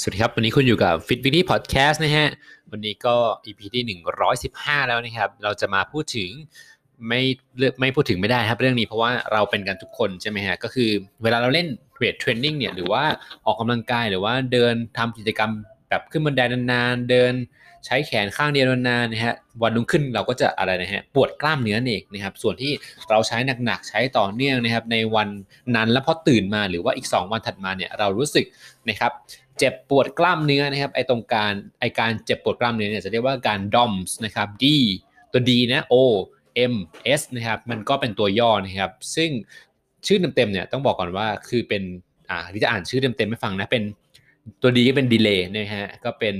สวัสดีครับ วันนี้คุณอยู่กับ Fit w e e k l y Podcast นะฮะ วันนี้ก็ EP ที่115 แล้วนะครับ เราจะมาพูดถึงไม่เลือกไม่พูดถึงไม่ได้ครับ เรื่องนี้เพราะว่าเราเป็นกันทุกคนใช่ไหมฮะ ก็คือเวลาเราเล่นเวทเทรนนิ่งเนี่ย หรือว่าออกกำลังกายหรือว่าเดินทำกิจกรรมแบบขึ้นบันไดนานๆ เดินใช้แขนข้างเดียวนานๆนะฮะ วันรุ่งขึ้นเราก็จะอะไรนะฮะ ปวดกล้ามเนื้อเองนะครับ ส่วนที่เราใช้หนักๆ ใช้ต่อเนื่องนะครับ ในวันนั้นแล้วพอตื่นมาหรือว่าอีก 2 วันถัดมาเนี่ย เรารู้สึกนะครับ เจ็บปวดกล้ามเนื้อนะครับไอตรงการไอการเจ็บปวดกล้ามเนื้อเนี่ยจะเรียกว่าการ DOMS นะครับ D ตัว D นะ O M S นะครับมันก็เป็นตัวย่อนะครับ ซึ่งชื่อเต็มๆเนี่ยต้องบอกก่อนว่าคือเป็นอ่าที่จะอ่านชื่อเต็มๆไม่ฟังนะเป็นตัว D ก็เป็น delay นะฮะก็เป็น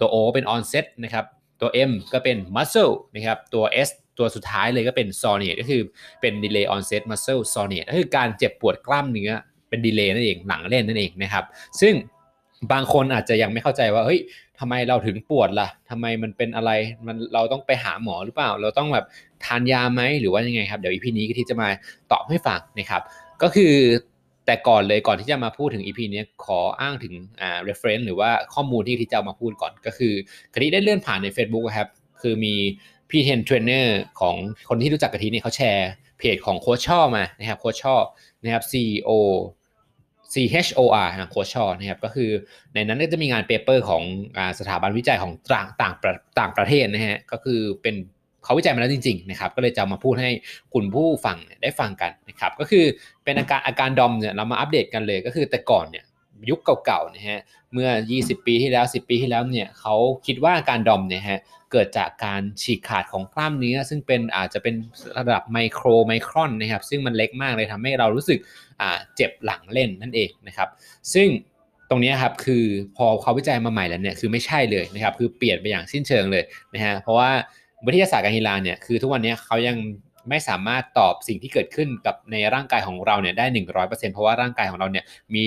ตัว O เป็น onset นะครับตัว M ก็เป็น muscle นะครับตัว S ตัวสุดท้ายเลยก็เป็น sonate ก็คือเป็น delay onset muscle sonate ก็คือการเจ็บปวดกล้ามเนื้อเป็น delay นั่นเองหลังเล่นนั่นเองนะครับ ซึ่ง บางคนอาจจะยังไม่เข้าใจว่าเฮ้ยทำไมเราถึงปวดละ่ะทำไมมันเป็นอะไรมันเราต้องไปหาหมอหรือเปล่า เราต้องแบบทานยาไหมหรือว่ายังไงครับ เดี๋ยวอีพีนี้ก็ที่จะมาตอบให้ฟังนะครับ ก็คือแต่ก่อนเลยก่อนที่จะมาพูดถึง EP นี้ขออ้างถึงอ่า reference หรือว่าข้อมูลที่ที่จะมาพูดก่อนก็คือกะทิได้เลื่อนผ่านใน Facebook ครับ คือมีพี่เทนเทรนเนอร์ของคนที่รู้จักกะทินี่เขาแชร์เพจของโค้ชช่อมานะครับโค้ชช่อนะครับ CEO C H O R นะโค้ชช่อนะครับก็คือในนั้นก็จะมีงาน paper ของสถาบันวิจัยของต่างต่างต่างประเทศนะฮะก็คือเป็นเขาวิจัยมาแล้วจริงๆนะครับก็เลยจะมาพูดให้คุณผู้ฟังได้ฟังกันนะครับก็คือเป็นอาการอาการ DOMS เนี่ยเรามาอัปเดตกันเลยก็คือแต่ก่อนเนี่ย ยุคเก่าๆนะฮะเมื่อ 20 ปีที่แล้ว 10 ปีที่แล้วเนี่ยเขาคิดว่าการดอมเนี่ยฮะเกิดจากการฉีกขาดของกล้ามเนื้อ ซึ่งเป็นอาจจะเป็นระดับไมโครไมครอนนะครับซึ่งมันเล็กมากเลยทำให้เรารู้สึกเจ็บหลังเล่นนั่นเองนะครับซึ่งตรงนี้ครับคือพอเขาวิจัยมาใหม่แล้วเนี่ยคือไม่ใช่เลยนะครับคือเปลี่ยนไปอย่างสิ้นเชิงเลยนะฮะเพราะว่าวิทยาศาสตร์การกีฬาเนี่ยคือทุกวันนี้เขายัง ไม่สามารถตอบสิ่งที่เกิดขึ้นกับในร่างกายของเราเนี่ยได้ 100%เพราะว่าร่างกายของเราเนี่ยมี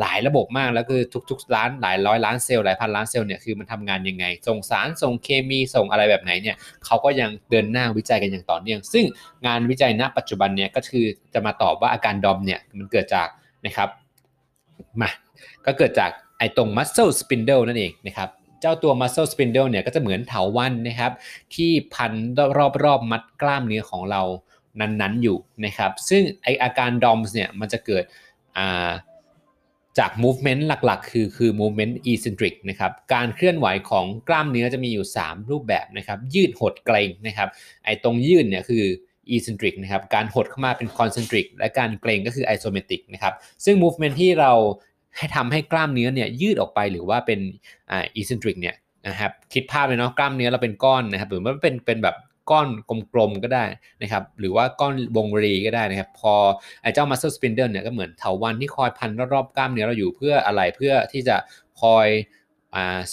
หลายระบบมากแล้วคือทุกๆล้านหลายร้อยล้านเซลล์หลายพันล้านเซลล์เนี่ยคือมันทำงานยังไง ส่งสารส่งเคมีส่งอะไรแบบไหนเนี่ยเขาก็ยังเดินหน้าวิจัยกันอย่างต่อเนื่อง ซึ่งงานวิจัยณปัจจุบันเนี่ยก็คือจะมาตอบว่าอาการดอมเนี่ยมันเกิดจากนะครับมาก็เกิดจากไอตรง muscle spindle นั่นเองนะครับ เจ้าตัว muscle spindle เนี่ย ก็จะเหมือนเถาวันนะครับ ที่พันรอบๆมัดกล้ามเนื้อของเรานั้นๆอยู่นะครับ ซึ่งไออาการ DOMS เนี่ย มันจะเกิดจาก movement หลักๆ คือคือ movement eccentric นะครับ การเคลื่อนไหวของกล้ามเนื้อจะมีอยู่ 3 รูปแบบนะครับ ยืดหดเกรงนะครับ ไอตรงยืดเนี่ยคือ eccentric นะครับ การหดเข้ามาเป็น concentric และการเกรงก็คือ isometric นะครับ ซึ่ง movement ที่เรา ให้ทำให้กล้ามเนื้อเนี่ยยืดออกไปหรือว่าเป็นอ่า eccentric เนี่ยนะครับคิดภาพเลยเนาะกล้ามเนื้อเราเป็นก้อนนะครับหรือว่าเป็นเป็นแบบก้อนกลมๆก็ได้นะครับหรือว่าก้อนวงรีก็ได้นะครับ พอไอ้เจ้า muscle spindle เนี่ยก็เหมือนเถาวันที่คอยพันรอบๆกล้ามเนื้อเราอยู่เพื่ออะไรเพื่อที่จะคอย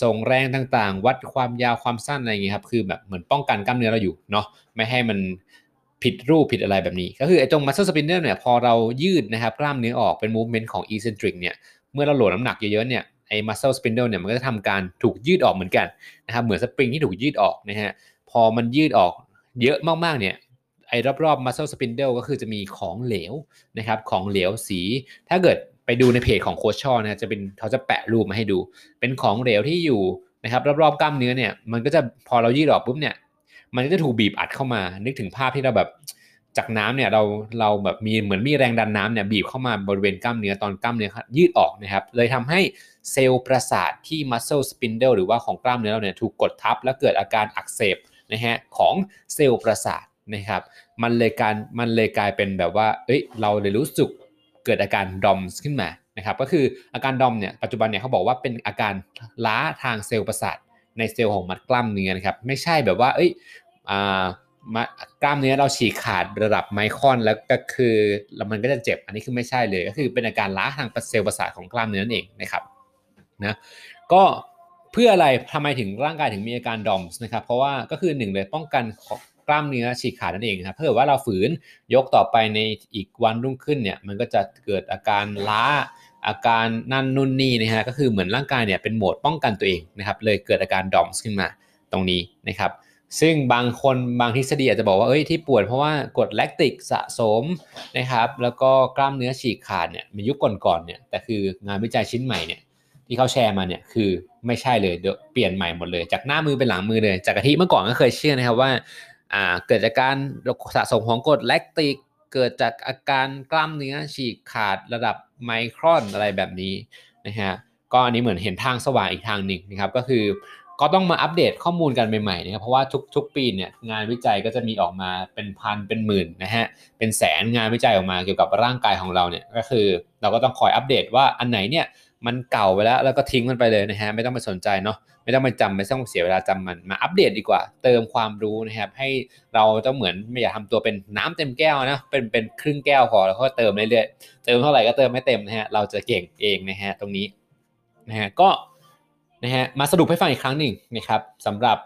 ส่งแรงต่างๆ วัดความยาวความสั้นอะไรอย่างเงี้ยครับคือแบบเหมือนป้องกันกล้ามเนื้อเราอยู่เนาะไม่ให้มันผิดรูปผิดอะไรแบบนี้ ก็คือไอ้ตรง muscle spindle เนี่ยพอเรายืดนะครับกล้ามเนื้อออกเป็น movement ของ eccentric เนี่ย เมื่อเราโหลดน้ำหนักเยอะๆเนี่ยไอ้ muscle spindle เนี่ยมันก็จะทำการถูกยืดออกเหมือนกันนะครับเหมือนสปริงที่ถูกยืดออกนะฮะพอมันยืดออกเยอะมากๆเนี่ยไอ้รอบๆ muscle spindle ก็คือจะมีของเหลวนะครับของเหลวสี ถ้าเกิดไปดูในเพจของโคชชอนะจะเป็นเขาจะแปะรูปมาให้ดู เป็นของเหลวที่อยู่นะครับรอบๆกล้ามเนื้อเนี่ยมันก็จะพอเรายืดออกปุ๊บเนี่ยมันก็จะถูกบีบอัดเข้ามา นึกถึงภาพที่เราแบบ จากน้ำเนี่ยเราเราแบบมีเหมือนมีแรงดันน้ำเนี่ยบีบเข้ามาบริเวณกล้ามเนื้อตอนกล้ามเนื้อยืดออกนะครับเลยทำให้เซลล์ประสาทที่ muscle spindle หรือว่าของกล้ามเนื้อเราเนี่ยถูกกดทับ แล้วเกิดอาการอักเสบนะฮะของเซลล์ประสาทนะครับมันเลยการมันเลยกลายเป็นแบบว่าเอ้ยเราเลยรู้สึกเกิดอาการ DOMS ขึ้นมานะครับก็คืออาการ DOMS เนี่ยปัจจุบันเนี่ยเขาบอกว่าเป็นอาการล้าทางเซลล์ประสาทในเซลล์ของมัดกล้ามเนื้อนะครับไม่ใช่แบบว่าเอ้ยอ่า กล้ามเนื้อเราฉีกขาดระดับไมครอนแล้วก็คือแล้วมันก็จะเจ็บอันนี้คือไม่ใช่เลย ก็คือเป็นอาการล้าทางเซลล์ประสาทของกล้ามเนื้อนั่นเองนะครับนะก็เพื่ออะไรทำไมถึงร่างกายถึงมีอาการดอมส์นะครับเพราะว่าก็คือหนึ่งเลยป้องกันกล้ามเนื้อฉีกขาดนั่นเองครับถ้าเกิดว่าเราฝืนยกต่อไปในอีกวันรุ่งขึ้นเนี่ยมันก็จะเกิดอาการล้าอาการนั่นนู่นนี่นะฮะก็คือเหมือนร่างกายเนี่ยเป็นโหมดป้องกันตัวเองนะครับเลยเกิดอาการดอมส์ขึ้นมาตรงนี้นะครับ ซึ่งบางคนบางทฤษฎีอาจจะบอกว่าเอ้ยที่ปวดเพราะว่ากดแลคติกสะสมนะครับแล้วก็กล้ามเนื้อฉีกขาดเนี่ยมียุคก่อนๆเนี่ยแต่คืองานวิจัยชิ้นใหม่เนี่ยที่เขาแชร์มาเนี่ยคือไม่ใช่เลยเยเปลี่ยนใหม่หมดเลย จากหน้ามือเป็นหลังมือเลย จากกะทิเมื่อก่อนก็เคยเชื่อนะครับว่าอ่าเกิดจากการสะสมของกรดแลคติกเกิดจากอาการกล้ามเนื้อฉีกขาดระดับไมครอนอะไรแบบนี้นะฮะก็อันนี้เหมือนเห็นทางสว่างอีกทางหนึ่งนะครับก็คือ ก็ต้องมาอัปเดตข้อมูลกันใหม่ๆนะครับเพราะว่าทุกทุกปีเนี่ยงานวิจัยก็จะมีออกมาเป็นพันเป็นหมื่นนะฮะเป็นแสนงานวิจัยออกมาเกี่ยวกับร่างกายของเราเนี่ยก็คือ เราก็ต้องคอยอัปเดตว่าอันไหนเนี่ยมันเก่าไปแล้วแล้วก็ทิ้งมันไปเลยนะฮะไม่ต้องไปสนใจเนาะไม่ต้องไปจำไม่ต้องเสียเวลาจำมันมาอัปเดตดีกว่า เติมความรู้นะครับให้เราต้องเหมือนไม่อยากทำตัวเป็นน้ำเต็มแก้วนะเป็นเป็นครึ่งแก้วพอแล้วก็เติมเรื่อยๆเติมเท่าไหร่ก็เติมไม่เต็มนะฮะเราจะเก่งเองนะฮะตรงนี้นะฮะก็ นะฮะมาสรุปให้ฟังอีกครั้งหนึ่งนะครับสำหรับ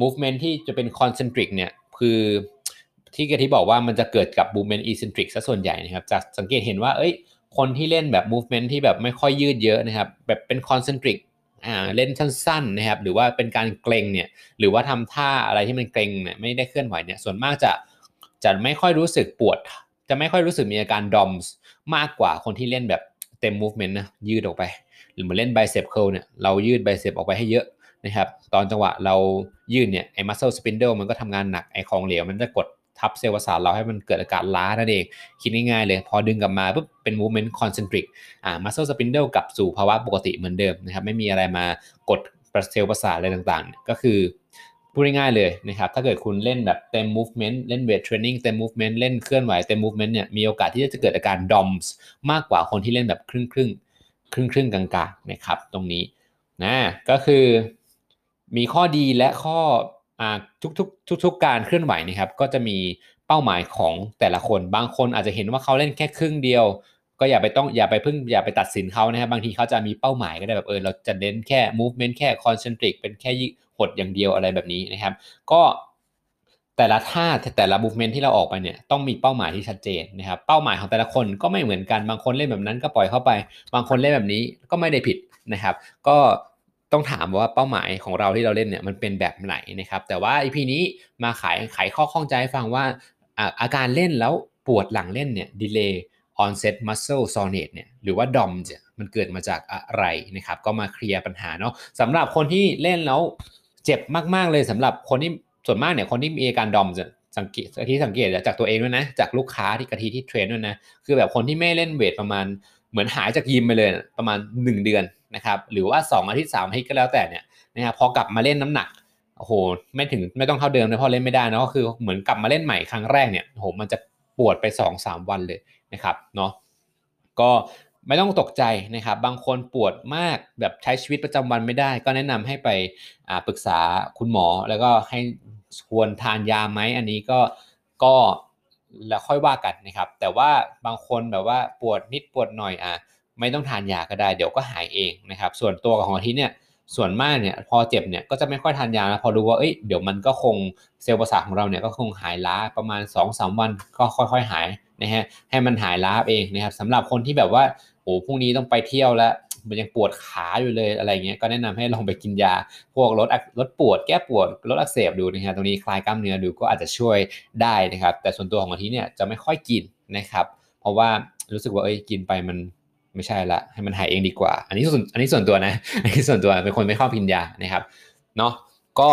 movement ที่จะเป็น concentric เนี่ยคือที่กที่บอกว่ามันจะเกิดกับ movement eccentric ซะส่วนใหญ่นะครับจากสังเกตเห็นว่าเอ้ยคนที่เล่นแบบ movement ที่แบบไม่ค่อยยืดเยอะนะครับแบบเป็น concentric อ่าเล่นสั้นๆนะครับหรือว่าเป็นการเกรงเนี่ยหรือว่าทำท่าอะไรที่มันเกรงเนี่ยไม่ได้เคลื่อนไหวเนี่ยส่วนมากจะจะไม่ค่อยรู้สึกปวด จะไม่ค่อยรู้สึกมีอาการดอมส์มากกว่าคนที่เล่นแบบเต็ม movement นะยืดออกไป หรือเหมาเล่น bicep curl เนี่ยเรายืด bicep ออกไปให้เยอะนะครับตอนจังหวะเรายืดเนี่ยไอ้ muscle spindle มันก็ทำงานหนักไอ้ของเหลวมันจะกดทับเซลล์ประสาทเราให้มันเกิดอาการล้านั่นเอง คิดง่ายๆเลย พอดึงกลับมาปุ๊บเป็น movement concentric อ่า muscle spindle กลับสู่ภาวะปกติเหมือนเดิมนะครับ ไม่มีอะไรมากดเซลล์ประสาทอะไรต่างๆ ก็คือพูดง่ายๆเลยนะครับ ถ้าเกิดคุณเล่นแบบเต็ม movement เล่น weight training เต็ม movement เล่นเคลื่อนไหวเต็ม movement เนี่ยมีโอกาสที่จะเกิดอาการ DOMS มากกว่าคนที่เล่นแบบครึ่งครึ่ง ครึ่งครึ่งกลางๆนะครับตรงนี้นะก็คือมีข้อดีและข้อทุกๆทุกๆการเคลื่อนไหวนะครับก็จะมีเป้าหมายของแต่ละคนบางคนอาจจะเห็นว่าเขาเล่นแค่ครึ่งเดียว ก็อย่าไปต้องอย่าไปพึ่งอย่าไปตัดสินเขานะครับบางทีเขาจะมีเป้าหมายก็ได้แบบเออเราจะเน้นแค่ movement แค่ concentric เป็นแค่หดอย่างเดียวอะไรแบบนี้นะครับ ก็ แต่ละท่าแต่ละ movement ที่เราออกไปเนี่ยต้องมีเป้าหมายที่ชัดเจนนะครับเป้าหมายของแต่ละคนก็ไม่เหมือนกันบางคนเล่นแบบนั้นก็ปล่อยเข้าไป บางคนเล่นแบบนี้ก็ไม่ได้ผิดนะครับ ก็ต้องถามว่าเป้าหมายของเราที่เราเล่นเนี่ยมันเป็นแบบไหนนะครับ แต่ว่า EP นี้มาขายไขข้อข้องใจให้ฟังว่าอาการเล่นแล้วปวดหลังเล่นเนี่ย delay onset muscle soreness เนี่ยหรือว่า DOM เนี่ยมันเกิดมาจากอะไรนะครับ ก็มาเคลียร์ปัญหาเนาะสำหรับคนที่เล่นแล้วเจ็บมาก ๆ เลยสำหรับคนที่ ส่วนมากเนี่ยคนที่มีอาการดอมจะสังเกตที่สังเกตจากตัวเองด้วยนะ จากลูกค้าที่กะทิที่เทรนด้วยนะ คือแบบคนที่ไม่เล่นเวทประมาณเหมือนหายจากยิมไปเลยประมาณ 1 เดือนนะครับ หรือว่า 2 อาทิตย์3อาทิตย์ก็แล้วแต่เนี่ยนะครับพอกลับมาเล่นน้ำหนักโอ้โหไม่ถึงไม่ต้องเท่าเดิมเลยเพอเล่นไม่ได้นะก็คือเหมือนกลับมาเล่นใหม่ครั้งแรกเนี่ยโอ้โหมันจะปวดไป 2-3 วันเลยนะครับเนาะก็ไม่ต้องตกใจนะครับ บางคนปวดมากแบบใช้ชีวิตประจำวันไม่ได้ ก็แนะนำให้ไปปรึกษาคุณหมอแล้วก็ให้ ควรทานยาไหมอันนี้ก็ก็แล้วค่อยว่ากันนะครับ แต่ว่าบางคนแบบว่าปวดนิดปวดหน่อยอะไม่ต้องทานยาก็ได้เดี๋ยวก็หายเองนะครับ ส่วนตัวของอาทิตย์เนี่ยส่วนมากเนี่ยพอเจ็บเนี่ยก็จะไม่ค่อยทานยาแล้วพอรู้ว่าเอ้ยเดี๋ยวมันก็คงเซลล์ประสาทของเราเนี่ยก็คงหายล้าประมาณ2-3วันก็ค่อยๆหายนะฮะให้มันหายล้าเองนะครับสำหรับคนที่แบบว่า โอ้พรุ่งนี้ต้องไปเที่ยวแล้วมันยังปวดขาอยู่เลยอะไรเงี้ยก็แนะนำให้ลองไปกินยา พวกลดลดปวดแก้ปวดลดอักเสบดูนะฮะตรงนี้คลายกล้ามเนื้อดูก็อาจจะช่วยได้นะครับ แต่ส่วนตัวของอาทิเนี่ยจะไม่ค่อยกินนะครับ เพราะว่ารู้สึกว่าเอ้ยกินไปมันไม่ใช่ละให้มันหายเองดีกว่า อันนี้ส่วนอันนี้ส่วนตัวนะอันนี้ส่วนตัวเป็นคนไม่ชอบกินยานะครับเนาะก็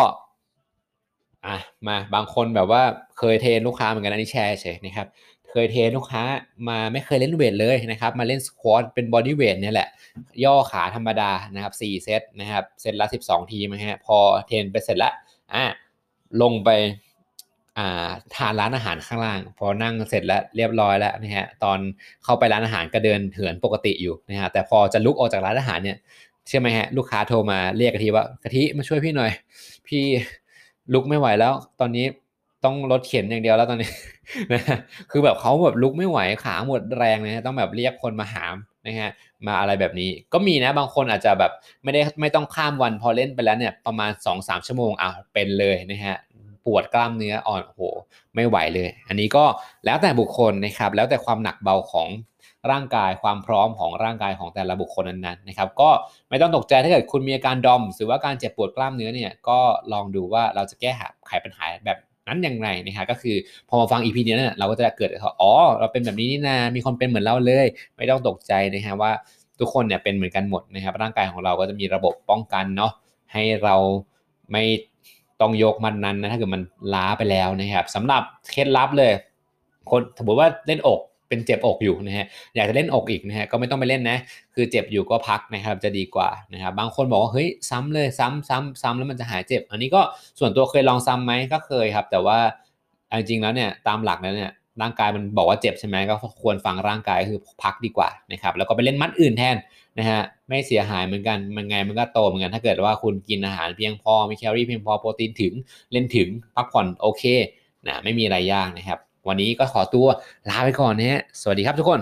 อะมาบางคนแบบว่าเคย train ลูกค้าเหมือนกันอันนี้แชร์เฉยนะครับ เคย train ลูกค้ามาไม่เคยเล่น weight เลยนะครับ มาเล่น squat เป็น bodyweight เนี่ยแหละ ย่อขาธรรมดานะครับ4เซตนะครับเซตละ 12 ทีนะฮะพอ train ไปเสร็จละอะลงไปอ่าทานร้านอาหารข้างล่าง พอนั่งเสร็จแล้วเรียบร้อยแล้วนะฮะตอนเข้าไปร้านอาหารก็เดินเหมือนปกติอยู่นะฮะแต่พอจะลุกออกจากร้านอาหารเนี่ยใช่ไหมฮะลูกค้าโทรมาเรียกกะทิว่ากะทิมาช่วยพี่หน่อย พี่ลุกไม่ไหวแล้ว ตอนนี้ ต้องลดเข็นอย่างเดียวแล้วตอนนี้นะคือแบบเขาแบบลุกไม่ไหวขาหมดแรงนะฮะต้องแบบเรียกคนมาหามนะฮะมาอะไรแบบนี้ก็มีนะบางคนอาจจะแบบไม่ได้ไม่ต้องข้ามวันพอเล่นไปแล้วเนี่ยประมาณ 2-3 ชั่วโมงอะเป็นเลยนะฮะปวดกล้ามเนื้ออ่อนโหไม่ไหวเลย อันนี้ก็แล้วแต่บุคคลนะครับแล้วแต่ความหนักเบาของร่างกายความพร้อมของร่างกายของแต่ละบุคคลนั้นๆนะครับก็ไม่ต้องตกใจถ้าเกิดคุณมีอาการดอม หรือว่าการเจ็บปวดกล้ามเนื้อเนี่ยก็ลองดูว่าเราจะแก้ไขปัญหาแบบ นั้นอย่างไรนะครับก็คือพอมาฟังอีพีนี้เนี่ยเราก็จะเกิดอ๋อเราเป็นแบบนี้นี่นามีคนเป็นเหมือนเราเลย ไม่ต้องตกใจนะฮะว่าทุกคนเนี่ยเป็นเหมือนกันหมดนะครับร่างกายของเราก็จะมีระบบป้องกันเนาะให้เราไม่ต้องยกมันนั้นนะถ้าเกิดมันล้าไปแล้วนะครับสำหรับเคล็ดลับเลย คนสมมติว่าเล่นอก เป็นเจ็บอกอยู่นะฮะอยากจะเล่นอกอีกนะฮะก็ไม่ต้องไปเล่นนะ คือเจ็บอยู่ก็พักนะครับจะดีกว่านะครับบางคนบอกว่าเฮ้ยซ้ำเลยซ้ำซ้ำซ้ำแล้วมันจะหายเจ็บ อันนี้ก็ส่วนตัวเคยลองซ้ำไหมก็เคยครับ แต่ว่าจริงๆแล้วเนี่ยตามหลักแล้วเนี่ยร่างกายมันบอกว่าเจ็บใช่ไหมก็ควรฟังร่างกายคือพักดีกว่านะครับแล้วก็ไปเล่นมัดอื่นแทนนะฮะไม่เสียหายเหมือนกันมันไงมันก็โตเหมือนกัน ถ้าเกิดว่าคุณกินอาหารเพียงพอมีแคลอรี่เพียงพอโปรตีนถึงเล่นถึงพักผ่อนโอเคนะไม่มีอะไรยากนะครับ วันนี้ก็ขอตัวลาไปก่อนนะฮะสวัสดีครับทุกคน